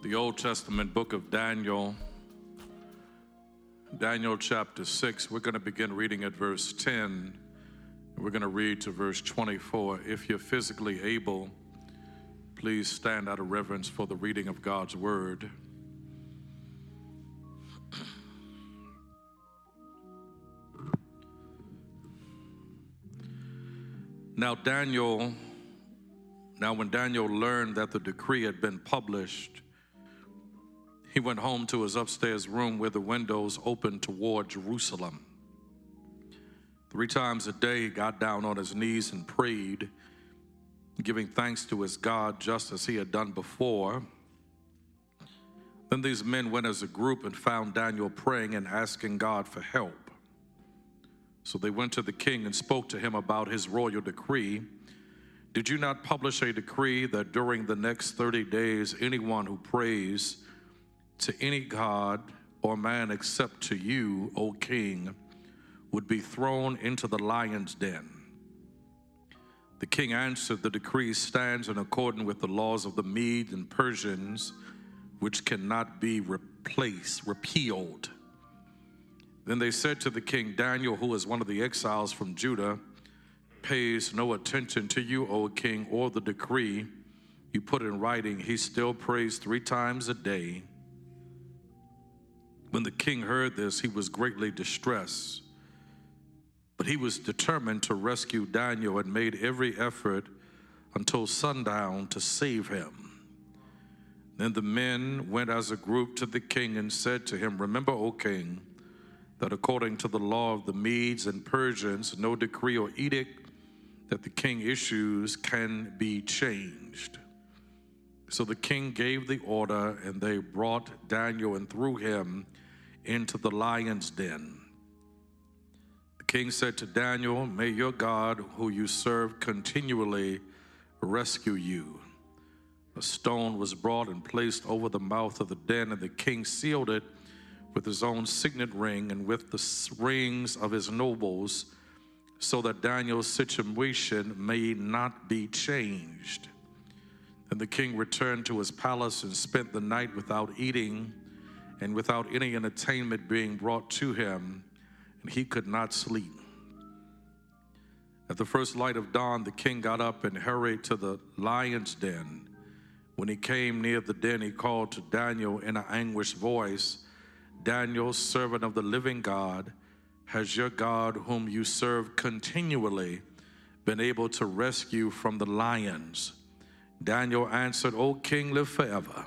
the Old Testament book of Daniel, Daniel chapter 6. We're going to begin reading at verse 10. We're going to read to verse 24. If you're physically able, please stand out of reverence for the reading of God's word. Now, Daniel, now when Daniel learned that the decree had been published, he went home to his upstairs room where the windows opened toward Jerusalem. Three times a day, he got down on his knees and prayed, giving thanks to his God just as he had done before. Then these men went as a group and found Daniel praying and asking God for help. So they went to the king and spoke to him about his royal decree. Did you not publish a decree that during the next 30 days, anyone who prays to any god or man except to you, O king, would be thrown into the lion's den? The king answered, The decree stands in accordance with the laws of the Medes and Persians, which cannot be replaced, repealed. Then they said to the king, Daniel, who is one of the exiles from Judah, pays no attention to you, O king, or the decree you put in writing. He still prays three times a day. When the king heard this, he was greatly distressed. But he was determined to rescue Daniel and made every effort until sundown to save him. Then the men went as a group to the king and said to him, Remember, O king, that according to the law of the Medes and Persians, no decree or edict that the king issues can be changed. So the king gave the order, and they brought Daniel and threw him into the lion's den. The king said to Daniel, May your God, who you serve continually, rescue you. A stone was brought and placed over the mouth of the den, and the king sealed it with his own signet ring and with the rings of his nobles, so that Daniel's situation may not be changed. And the king returned to his palace and spent the night without eating and without any entertainment being brought to him, and he could not sleep. At the first light of dawn, the king got up and hurried to the lion's den. When he came near the den, he called to Daniel in an anguished voice Daniel, servant of the living God, has your God, whom you serve continually, been able to rescue from the lions? Daniel answered, O king, live forever.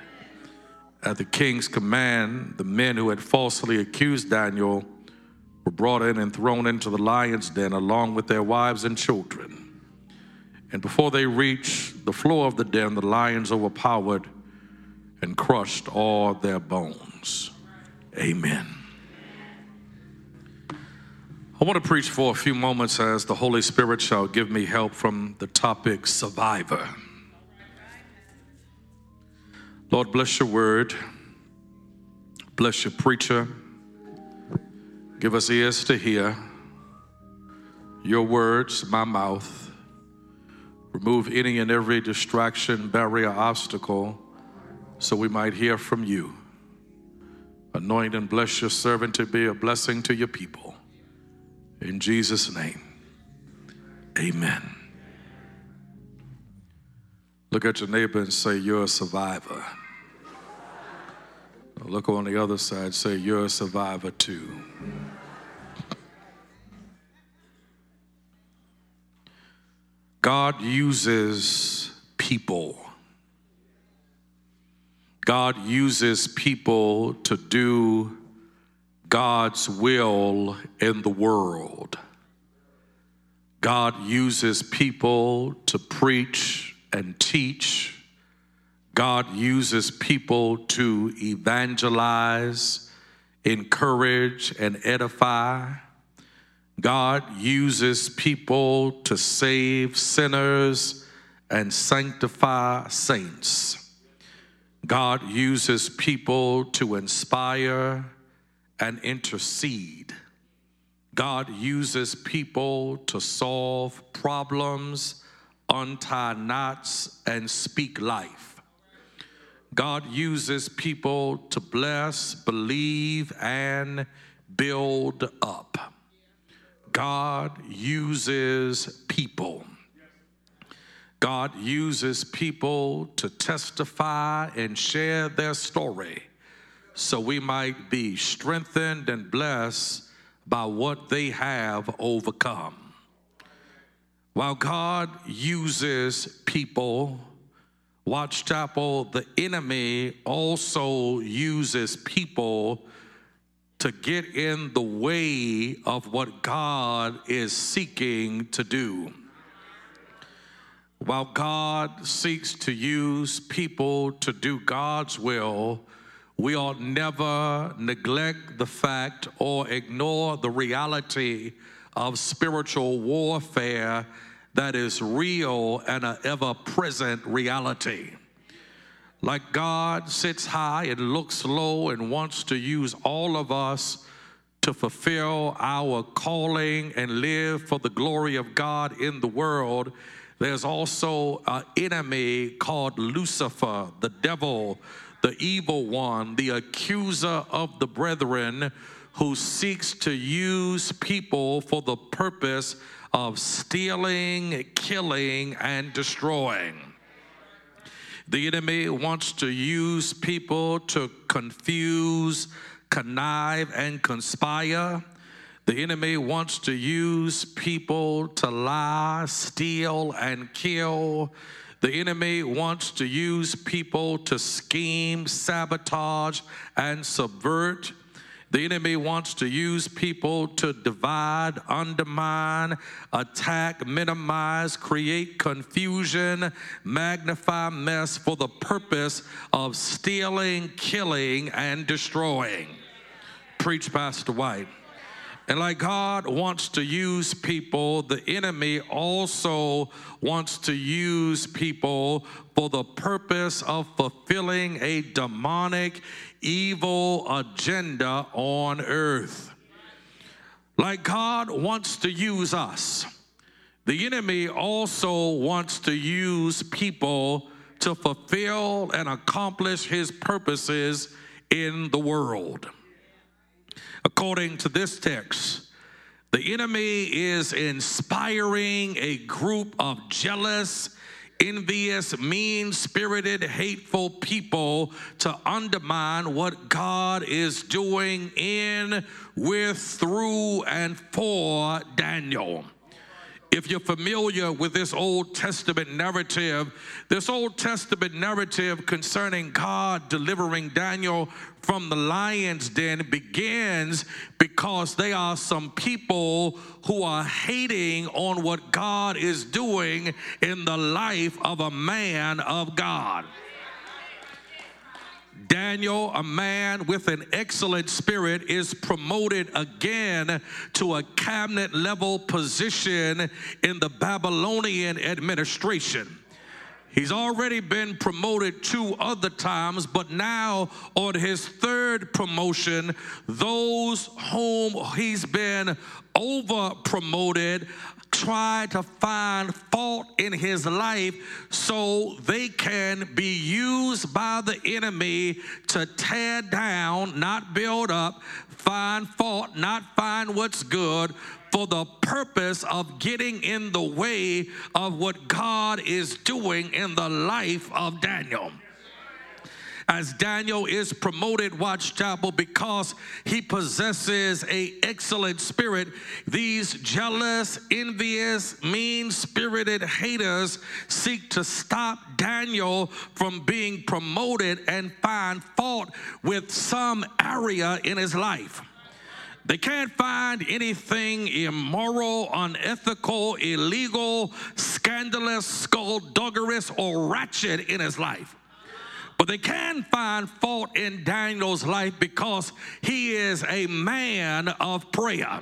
At the king's command, the men who had falsely accused Daniel were brought in and thrown into the lion's den along with their wives and children. And before they reached the floor of the den, the lions overpowered and crushed all their bones. Amen. I want to preach for a few moments as the Holy Spirit shall give me help from the topic survivor. Lord, bless your word. Bless your preacher. Give us ears to hear your words, my mouth. Remove any and every distraction, barrier, obstacle, so we might hear from you. Anoint and bless your servant to be a blessing to your people. In Jesus' name, amen. Look at your neighbor and say, You're a survivor. Look on the other side, say, You're a survivor too. God uses people God uses people to do God's will in the world. God uses people to preach and teach God uses people to evangelize, encourage, and edify. God uses people to save sinners and sanctify saints. God uses people to inspire and intercede. God uses people to solve problems, untie knots, and speak life. God uses people to bless, believe, and build up. God uses people. God uses people to testify and share their story so we might be strengthened and blessed by what they have overcome. While God uses people, Watts Chapel, the enemy also uses people to get in the way of what God is seeking to do. While God seeks to use people to do God's will, we ought never neglect the fact or ignore the reality of spiritual warfare that is real and an ever present reality. Like God sits high and looks low and wants to use all of us to fulfill our calling and live for the glory of God in the world, there's also an enemy called Lucifer, the devil, the evil one, the accuser of the brethren, who seeks to use people for the purpose of stealing, killing, and destroying. The enemy wants to use people to confuse, connive, and conspire. The enemy wants to use people to lie, steal, and kill. The enemy wants to use people to scheme, sabotage, and subvert. The enemy wants to use people to divide, undermine, attack, minimize, create confusion, magnify mess for the purpose of stealing, killing, and destroying. Preach, Pastor White. And like God wants to use people, the enemy also wants to use people for the purpose of fulfilling a demonic, evil agenda on earth. Like God wants to use us, the enemy also wants to use people to fulfill and accomplish his purposes in the world. According to this text, the enemy is inspiring a group of jealous, envious, mean spirited, hateful people to undermine what God is doing in, with, through, and for Daniel. If you're familiar with this Old Testament narrative, this Old Testament narrative concerning God delivering Daniel from the lion's den begins because they are some people who are hating on what God is doing in the life of a man of God. Daniel, a man with an excellent spirit, is promoted again to a cabinet level position in the Babylonian administration. He's already been promoted two other times, but now on his third promotion, those whom he's been over promoted try to find fault in his life so they can be used by the enemy to tear down, not build up, find fault, not find what's good, for the purpose of getting in the way of what God is doing in the life of Daniel as Daniel is promoted, Watts Chapel, because he possesses a excellent spirit. These jealous, envious, mean-spirited haters seek to stop Daniel from being promoted and find fault with some area in his life. They can't find anything immoral, unethical, illegal, scandalous, skullduggerous, or ratchet in his life. But they can find fault in Daniel's life because he is a man of prayer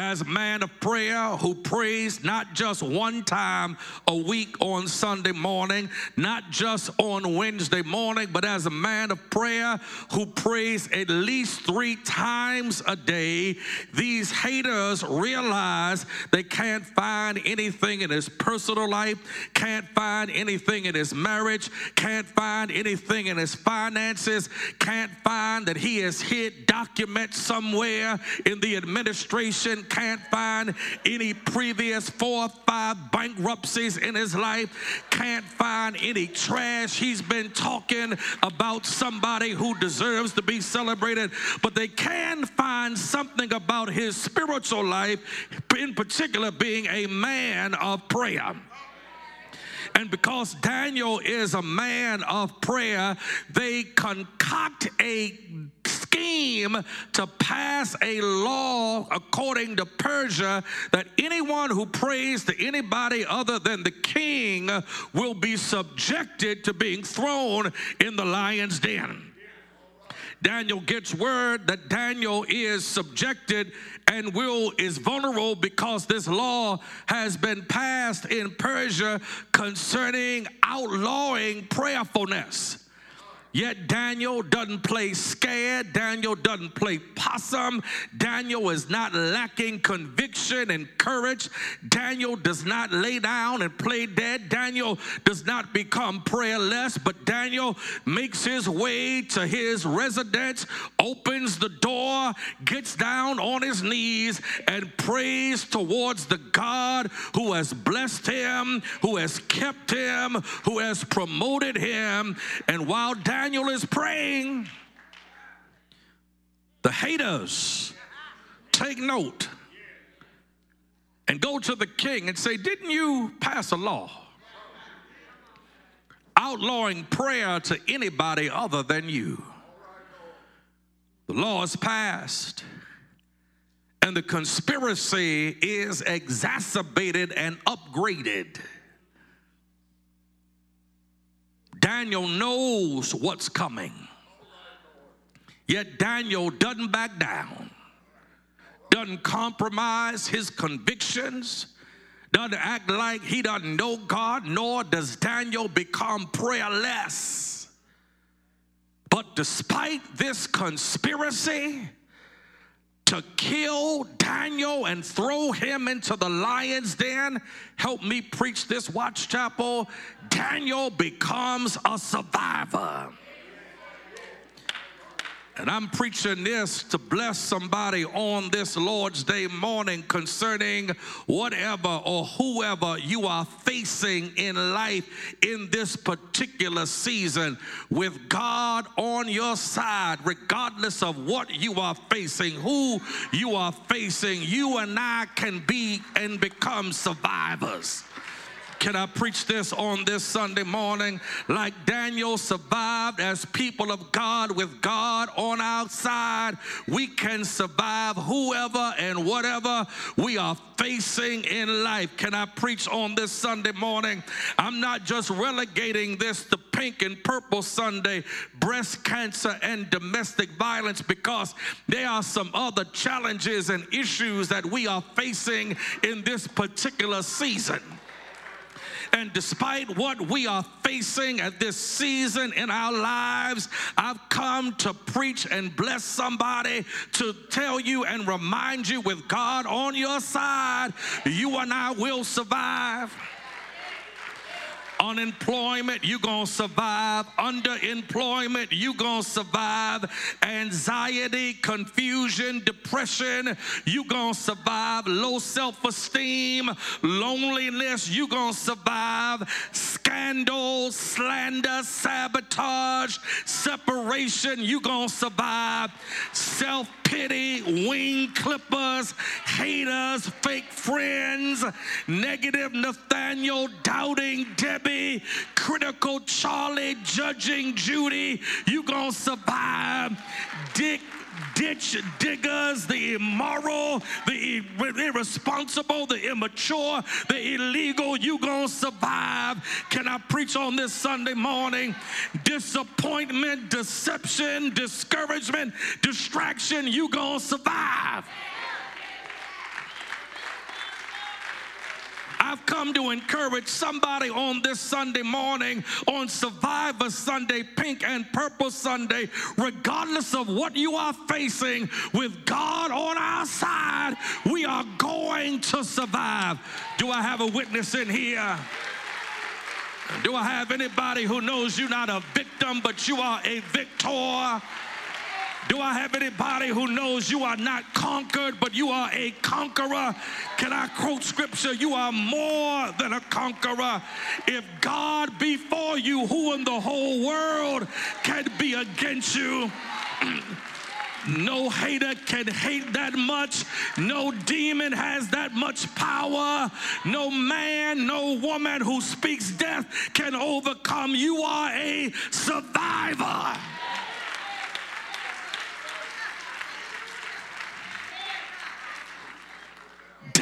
as a man of prayer who prays not just one time a week on Sunday morning, not just on Wednesday morning, but as a man of prayer who prays at least three times a day, these haters realize they can't find anything in his personal life, can't find anything in his marriage, can't find anything in his finances, can't find that he has hid documents somewhere in the administration can't find any previous four or five bankruptcies in his life, can't find any trash. He's been talking about somebody who deserves to be celebrated, but they can find something about his spiritual life, in particular, being a man of prayer. And because Daniel is a man of prayer, they concoct a scheme to pass a law according to Persia that anyone who prays to anybody other than the king will be subjected to being thrown in the lion's den. Daniel gets word that Daniel is subjected and will is vulnerable because this law has been passed in Persia concerning outlawing prayerfulness. Yet Daniel doesn't play scared. Daniel doesn't play possum. Daniel is not lacking conviction and courage. Daniel does not lay down and play dead. Daniel does not become prayerless, but Daniel makes his way to his residence, opens the door, gets down on his knees, and prays towards the God who has blessed him, who has kept him, who has promoted him. And while Daniel Daniel is praying, the haters take note and go to the king and say, Didn't you pass a law outlawing prayer to anybody other than you? The law is passed, and the conspiracy is exacerbated and upgraded. Daniel knows what's coming. Yet Daniel doesn't back down, doesn't compromise his convictions, doesn't act like he doesn't know God, nor does Daniel become prayerless. But despite this conspiracy, to kill Daniel and throw him into the lion's den. Help me preach this Watts Chapel. Daniel becomes a survivor. And I'm preaching this to bless somebody on this Lord's Day morning concerning whatever or whoever you are facing in life in this particular season. With God on your side, regardless of what you are facing, who you are facing, you and I can be and become survivors. Can I preach this on this Sunday morning? Like Daniel survived as people of God with God on our side, we can survive whoever and whatever we are facing in life. Can I preach on this Sunday morning? I'm not just relegating this to pink and purple Sunday, breast cancer and domestic violence, because there are some other challenges and issues that we are facing in this particular season. And despite what we are facing at this season in our lives, I've come to preach and bless somebody to tell you and remind you with God on your side, you and I will survive unemployment, you're going to survive. Underemployment, you're going to survive. Anxiety, confusion, depression, you're going to survive. Low self esteem, loneliness, you're going to survive. Scandal, slander, sabotage, separation, you're going to survive. Self pity, wing clippers, haters, fake friends, negative Nathaniel, doubting Debbie critical Charlie, judging Judy. You gonna survive. Dick ditch diggers, the immoral, the irresponsible, the immature, the illegal, you gonna survive. Can I preach on this Sunday morning? Disappointment, deception, discouragement, distraction, you gonna survive. I've come to encourage somebody on this Sunday morning, on Survivor Sunday, Pink and Purple Sunday, regardless of what you are facing, with God on our side, we are going to survive. Do I have a witness in here? Do I have anybody who knows you're not a victim, but you are a victor? Do I have anybody who knows you are not conquered, but you are a conqueror? Can I quote scripture? You are more than a conqueror. If God be for you, who in the whole world can be against you? No hater can hate that much. No demon has that much power. No man, no woman who speaks death can overcome. You are a survivor.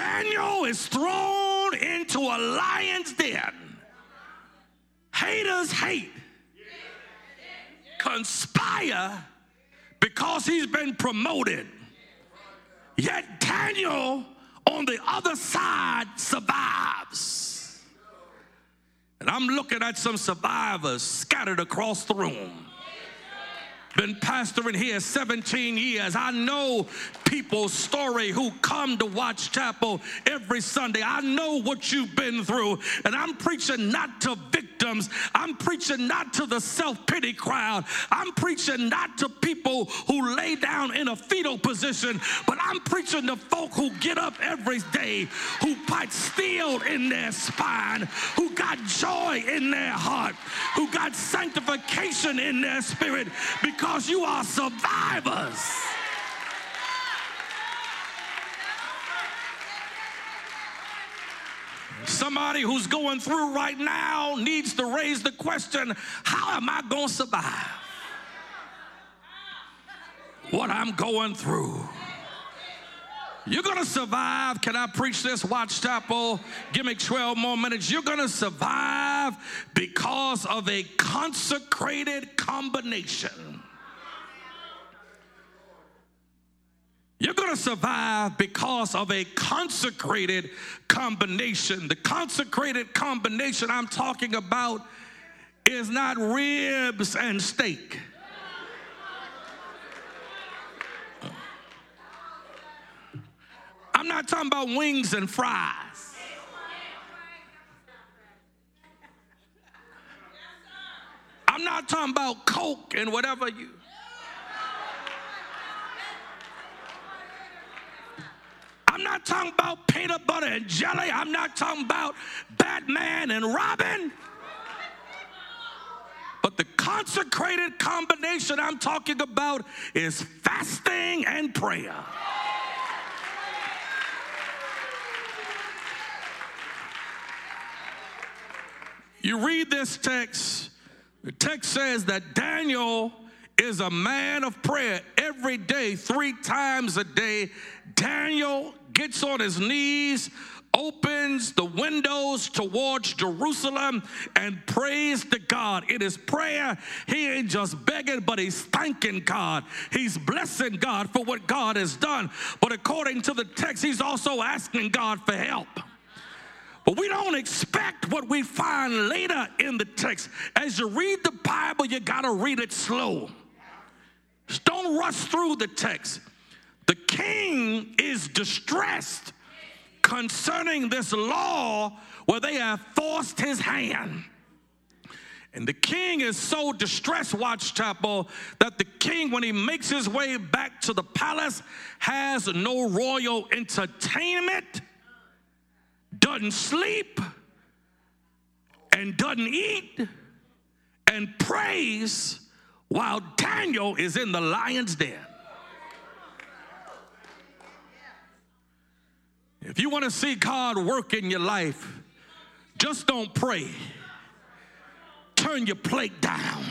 Daniel is thrown into a lion's den. Haters hate, conspire because he's been promoted. Yet Daniel on the other side survives. And I'm looking at some survivors scattered across the room been pastoring here 17 years. I know people's story who come to Watts Chapel every Sunday. I know what you've been through. And I'm preaching not to victims, I'm preaching not to the self pity crowd. I'm preaching not to people who lay down in a fetal position, but I'm preaching to folk who get up every day, who fight steel in their spine, who got joy in their heart, who got sanctification in their spirit because because you are survivors. Somebody who's going through right now needs to raise the question how am I going to survive what I'm going through? You're going to survive. Can I preach this? Watts Chapel. Give me 12 more minutes. You're going to survive because of a consecrated combination You're going to survive because of a consecrated combination. The consecrated combination I'm talking about is not ribs and steak. I'm not talking about wings and fries. I'm not talking about Coke and whatever you. I'm not talking about peanut butter and jelly. I'm not talking about Batman and Robin. But the consecrated combination I'm talking about is fasting and prayer. You read this text, the text says that Daniel is a man of prayer every day, three times a day. Daniel gets on his knees, opens the windows towards Jerusalem and prays to God. In his prayer. He ain't just begging, but he's thanking God. He's blessing God for what God has done. But according to the text, he's also asking God for help. But we don't expect what we find later in the text. As you read the Bible, you got to read it slow. Just don't rush through the text. The king is distressed concerning this law where they have forced his hand. And the king is so distressed, Watts Chapel, that the king, when he makes his way back to the palace, has no royal entertainment, doesn't sleep, and doesn't eat, and prays while Daniel is in the lion's den. If you want to see God work in your life, just don't pray. Turn your plate down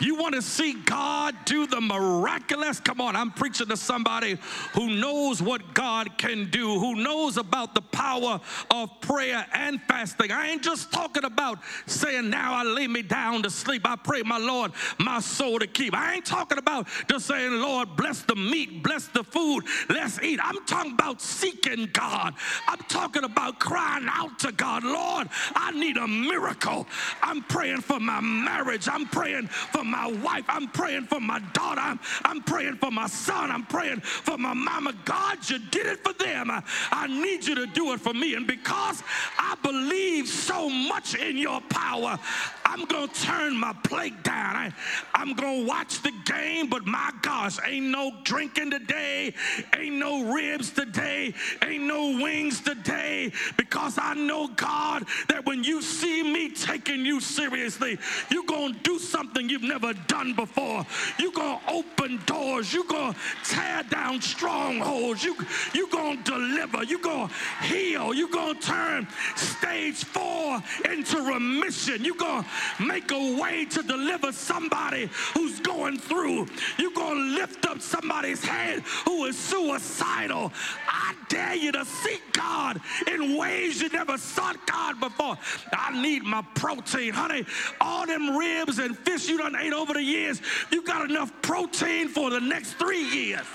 you want to see God do the miraculous? Come on, I'm preaching to somebody who knows what God can do, who knows about the power of prayer and fasting. I ain't just talking about saying, Now I lay me down to sleep. I pray, my Lord, my soul to keep. I ain't talking about just saying, Lord, bless the meat, bless the food, let's eat. I'm talking about seeking God. I'm talking about crying out to God, Lord, I need a miracle. I'm praying for my marriage. I'm praying for my wife. I'm praying for my daughter. I'm, I'm praying for my son. I'm praying for my mama. God, you did it for them. I, I need you to do it for me. And because I believe so much in your power, I'm going to turn my plate down. I, I'm going to watch the game, but my gosh, ain't no drinking today, ain't no ribs today, ain't no wings today, because I know, God, that when you see me taking you seriously, you're going to do something you've never done before. You're going to open doors. You're going to tear down strongholds. You, you're going to deliver. You're going to heal. You're going to turn stage four into remission. You're going to make a way to deliver somebody who's going through. You're going to lift up somebody's head who is suicidal. I dare you to seek God in ways you never sought God before. I need my protein, honey. All them ribs and fish you done over the years, you've got enough protein for the next three years.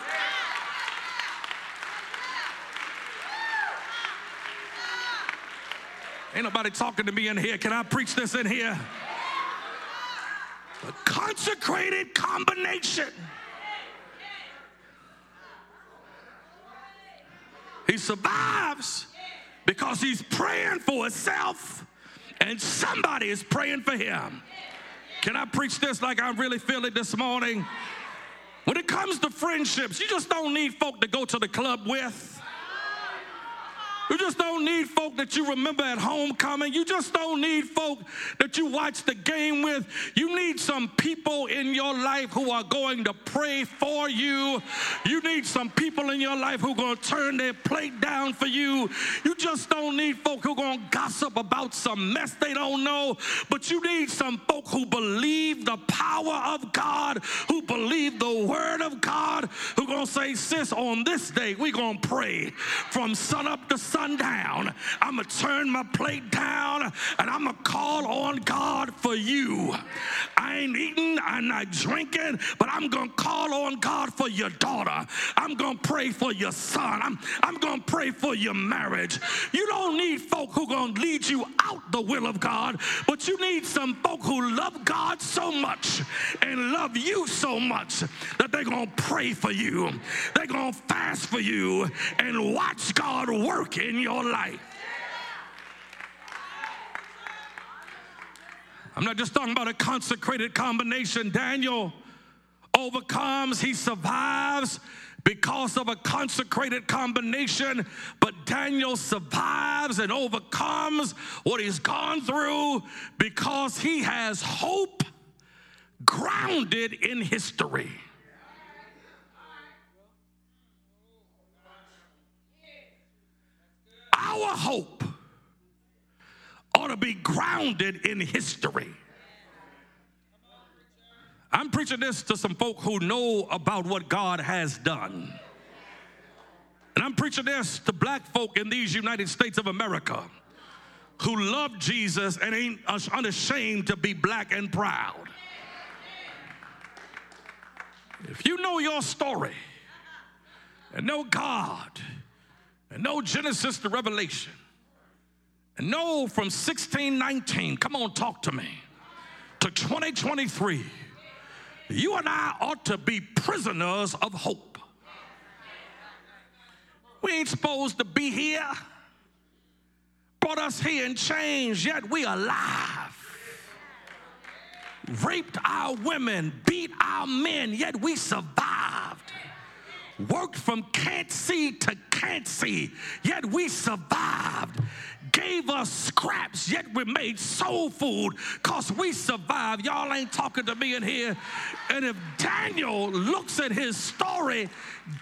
Ain't nobody talking to me in here. Can I preach this in here? A consecrated combination. He survives because he's praying for himself and somebody is praying for him. Can I preach this like I really feel it this morning? When it comes to friendships, you just don't need folk to go to the club with. You just don't need folk that you remember at homecoming. You just don't need folk that you watch the game with. You need some people in your life who are going to pray for you. You need some people in your life who are going to turn their plate down for you. You just don't need folk who are going to gossip about some mess they don't know, but you need some folk who believe the power of God, who believe the word of God, who are going to say, sis, on this day, we're going to pray from sun up to sun sundown, I'm going to turn my plate down and I'm going to call on God for you. I ain't eating, I'm not drinking, but I'm going to call on God for your daughter. I'm going to pray for your son. I'm, I'm going to pray for your marriage. You don't need folk who going to lead you out the will of God, but you need some folk who love God so much and love you so much that they're going to pray for you. They're going to fast for you and watch God work in your life. I'm not just talking about a consecrated combination. Daniel overcomes, he survives because of a consecrated combination, but Daniel survives and overcomes what he's gone through because he has hope grounded in history. Our hope ought to be grounded in history. I'm preaching this to some folk who know about what God has done. And I'm preaching this to black folk in these United States of America who love Jesus and ain't unashamed to be black and proud. If you know your story and know God, and know Genesis to Revelation, and know from 1619, come on, talk to me, to 2023, you and I ought to be prisoners of hope. We ain't supposed to be here. Brought us here in chains, yet we alive. Raped our women, beat our men, yet we survived worked from can't see to can't see, yet we survived. gave us scraps, yet we made soul food because we survived. Y'all ain't talking to me in here. And if Daniel looks at his story,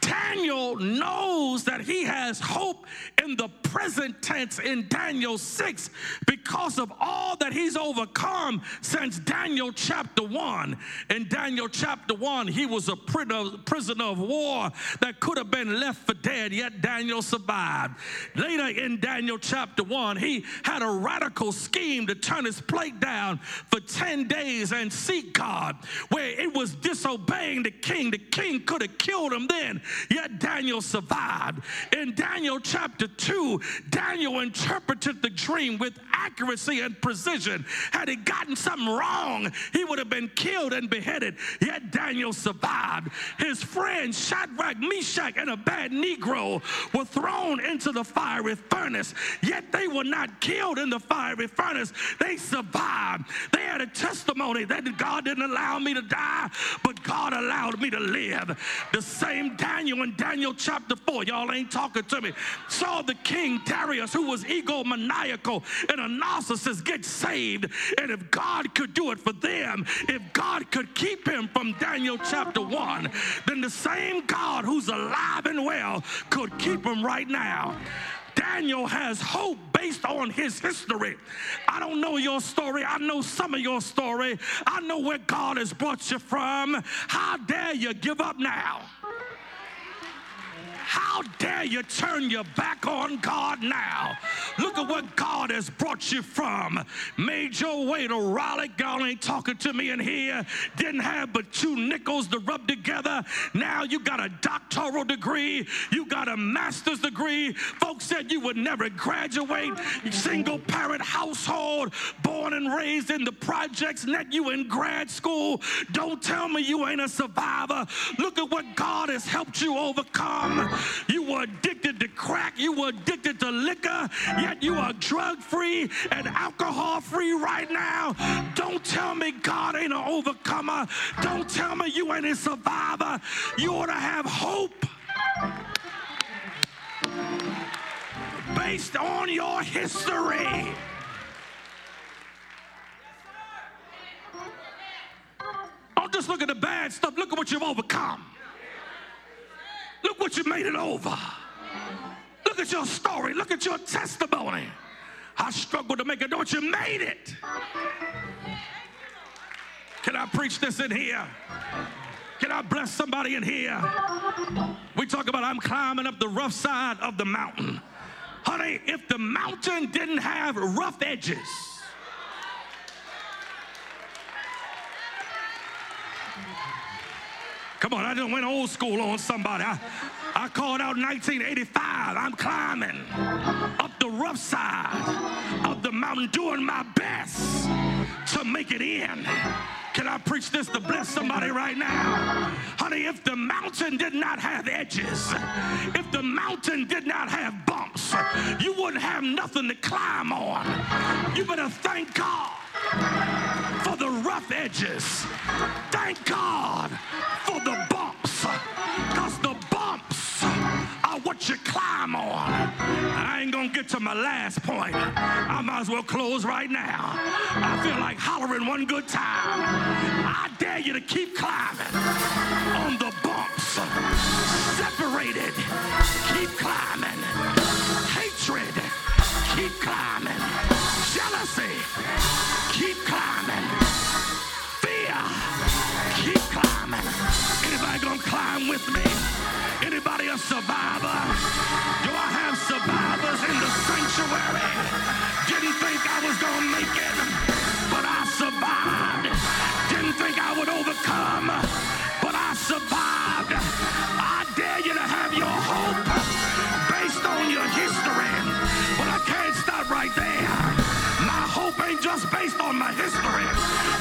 Daniel knows that he has hope in the present tense in Daniel 6 because of all that he's overcome since Daniel chapter 1. In Daniel chapter 1, he was a prisoner of war that could have been left for dead, yet Daniel survived. Later in Daniel chapter 1, he had a radical scheme to turn his plate down for 10 days and seek God, where it was disobeying the king. The king could have killed him then, yet Daniel survived. In Daniel chapter 2, Daniel interpreted the dream with accuracy and precision. Had he gotten something wrong, he would have been killed and beheaded, yet Daniel survived. His friends Shadrach, Meshach, and Abednego were thrown into the fiery furnace, yet they were not killed in the fiery furnace. They survived. They had a testimony that God didn't allow me to die, but God allowed me to live. The same Daniel in Daniel chapter 4, y'all ain't talking to me, saw the king Darius, who was egomaniacal and a narcissist, get saved. And if God could do it for them, if God could keep him from Daniel chapter 1, then the same God who's alive and well could keep him right now. Daniel has hope based on his history. I don't know your story. I know some of your story. I know where God has brought you from. How dare you give up now? How dare you turn your back on God now? Look at what God has brought you from. Made your way to Raleigh. God ain't talking to me in here. Didn't have but two nickels to rub together. Now you got a doctoral degree. You got a master's degree. Folks said you would never graduate. Single parent household, born and raised in the projects, net you in grad school. Don't tell me you ain't a survivor. Look at what God has helped you overcome. You were addicted to crack. You were addicted to liquor, yet you are drug free and alcohol free right now. Don't tell me God ain't an overcomer. Don't tell me you ain't a survivor. You ought to have hope based on your history. Don't just look at the bad stuff, look at what you've overcome. Look what you made it over. Look at your story. Look at your testimony. I struggled to make it. Don't you made it? Can I preach this in here? Can I bless somebody in here? We talk about I'm climbing up the rough side of the mountain. Honey, if the mountain didn't have rough edges, Come on, I just went old school on somebody. I, I called out 1985. I'm climbing up the rough side of the mountain, doing my best to make it in. Can I preach this to bless somebody right now? Honey, if the mountain did not have edges, if the mountain did not have bumps, you wouldn't have nothing to climb on. You better thank God for the rough edges. Thank God for the bumps, are what you climb on. I ain't gonna get to my last point. I might as well close right now. I feel like hollering one good time. I dare you to keep climbing on the bumps. Separated, keep climbing. Hatred, keep climbing. Jealousy, keep climbing. Fear, keep climbing. Anybody gonna climb with me? Anybody a survivor? Do I have survivors in the sanctuary? Didn't think I was gonna make it, but I survived. Didn't think I would overcome, but I survived. I dare you to have your hope based on your history, but I can't stop right there. My hope ain't just based on my history.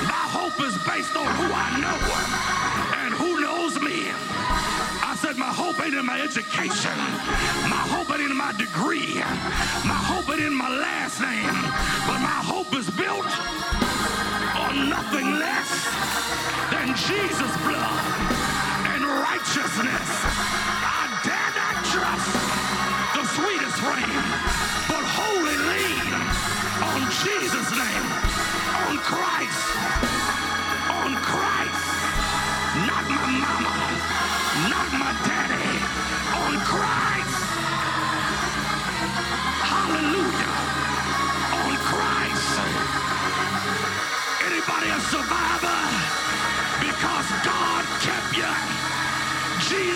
My hope is based on who I know hope ain't in my education. My hope ain't in my degree. My hope ain't in my last name. But my hope is built on nothing less than Jesus' blood and righteousness. I dare not trust the sweetest frame, but wholly lean on Jesus' name, on Christ.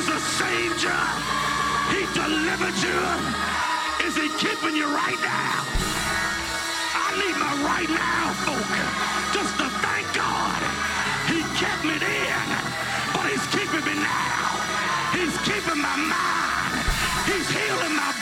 Saved you. He delivered you. Is he keeping you right now? I need my right now, folk, just to thank God. He kept me then, but he's keeping me now. He's keeping my mind. He's healing my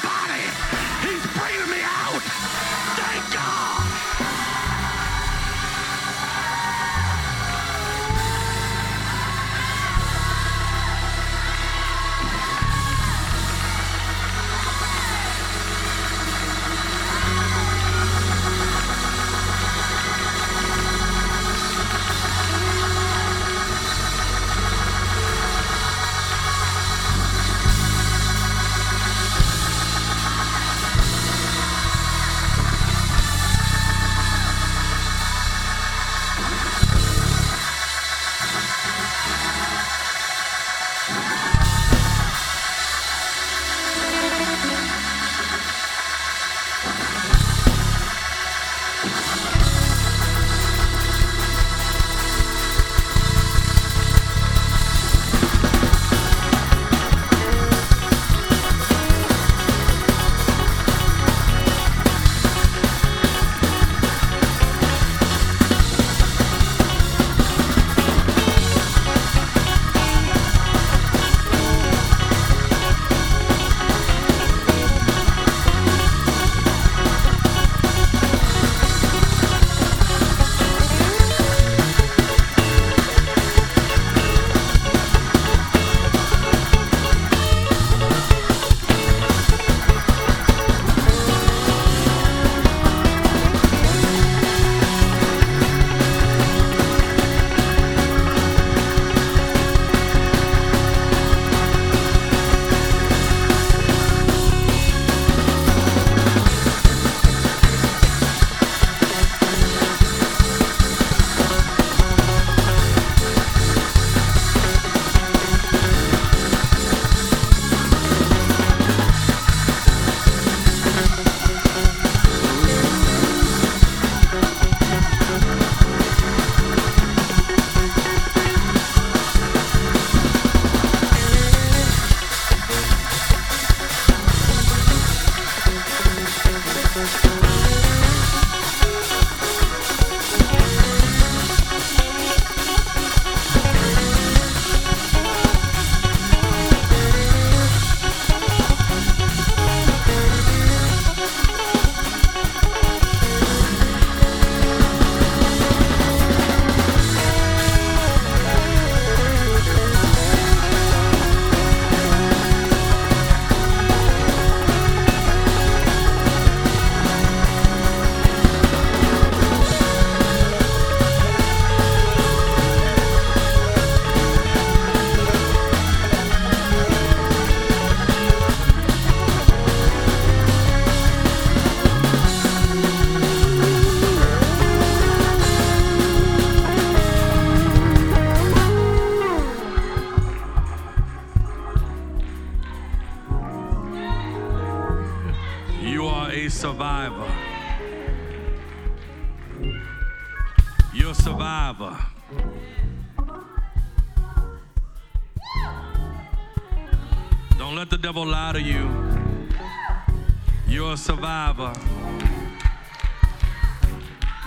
You're a survivor.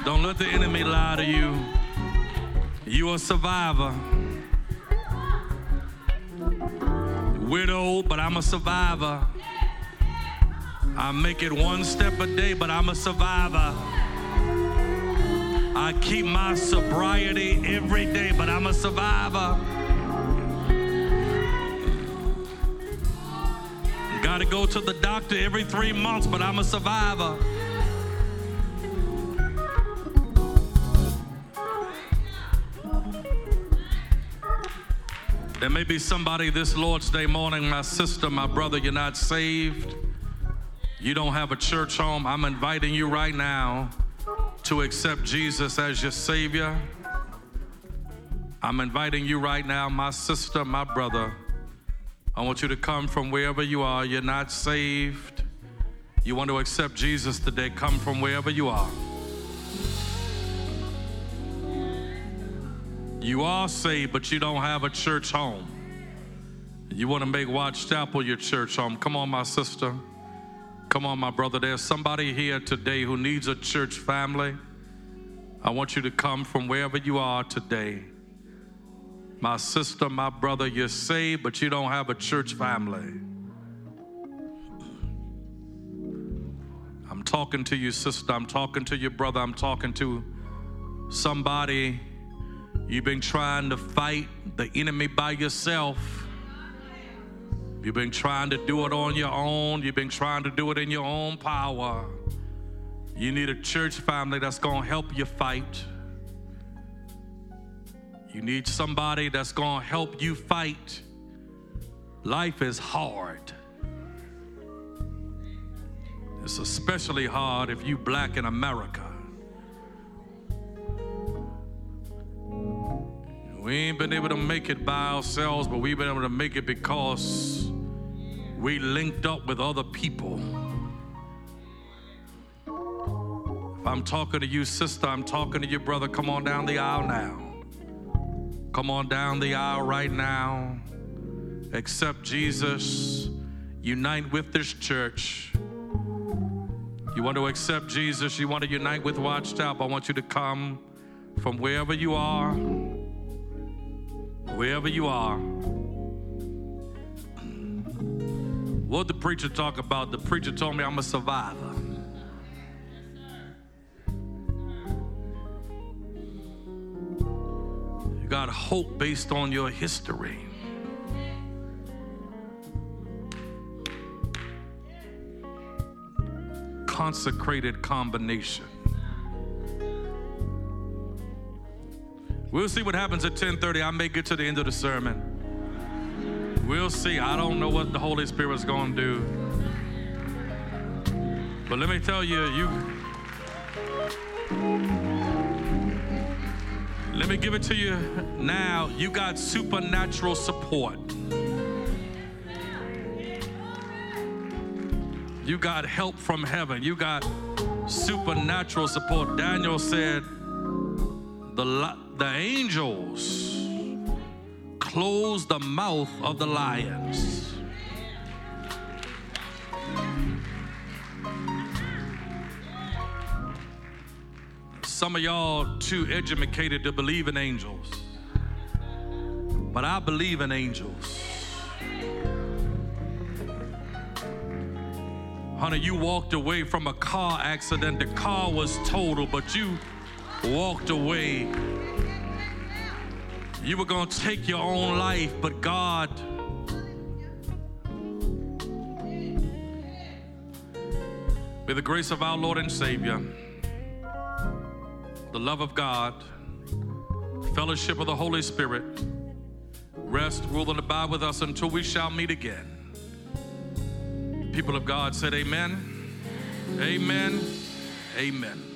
Don't let the enemy lie to you. You're a survivor. Widow, but I'm a survivor. I make it one step a day, but I'm a survivor. I keep my sobriety every day, but I'm a survivor. Gotta go to the doctor every three months, but I'm a survivor. There may be somebody this Lord's Day morning, my sister, my brother, you're not saved. You don't have a church home. I'm inviting you right now to accept Jesus as your Savior. I'm inviting you right now, my sister, my brother. I want you to come from wherever you are. You're not saved. You want to accept Jesus today. Come from wherever you are. You are saved, but you don't have a church home. You want to make Watts Chapel your church home. Come on, my sister. Come on, my brother. There's somebody here today who needs a church family. I want you to come from wherever you are today. My sister, my brother, you're saved, but you don't have a church family. I'm talking to you, sister. I'm talking to your brother. I'm talking to somebody. You've been trying to fight the enemy by yourself. You've been trying to do it on your own. You've been trying to do it in your own power. You need a church family that's going to help you fight. You need somebody that's going to help you fight. Life is hard. It's especially hard if you black in America. We ain't been able to make it by ourselves, but we've been able to make it because we linked up with other people. If I'm talking to you, sister, I'm talking to you, brother. Come on down the aisle now. Come on down the aisle right now. Accept Jesus. Unite with this church. You want to accept Jesus, you want to unite with Watts Chapel. I want you to come from wherever you are, wherever you are. What the preacher talk about? The preacher told me I'm a survivor. Got hope based on your history. consecrated combination. We'll see what happens at 10:30. I may get to the end of the sermon. We'll see. I don't know what the Holy Spirit's going to do. But let me tell you, you Let me give it to you now. You got supernatural support. You got help from heaven. You got supernatural support. Daniel said, the, the angels closed the mouth of the lions. Some of y'all too educated to believe in angels. But I believe in angels. Honey, you walked away from a car accident. The car was total, but you walked away. You were going to take your own life, but God. May the grace of our Lord and Savior, the love of God, fellowship of the Holy Spirit, rest, rule, and abide with us until we shall meet again. People of God said, Amen. Amen. Amen.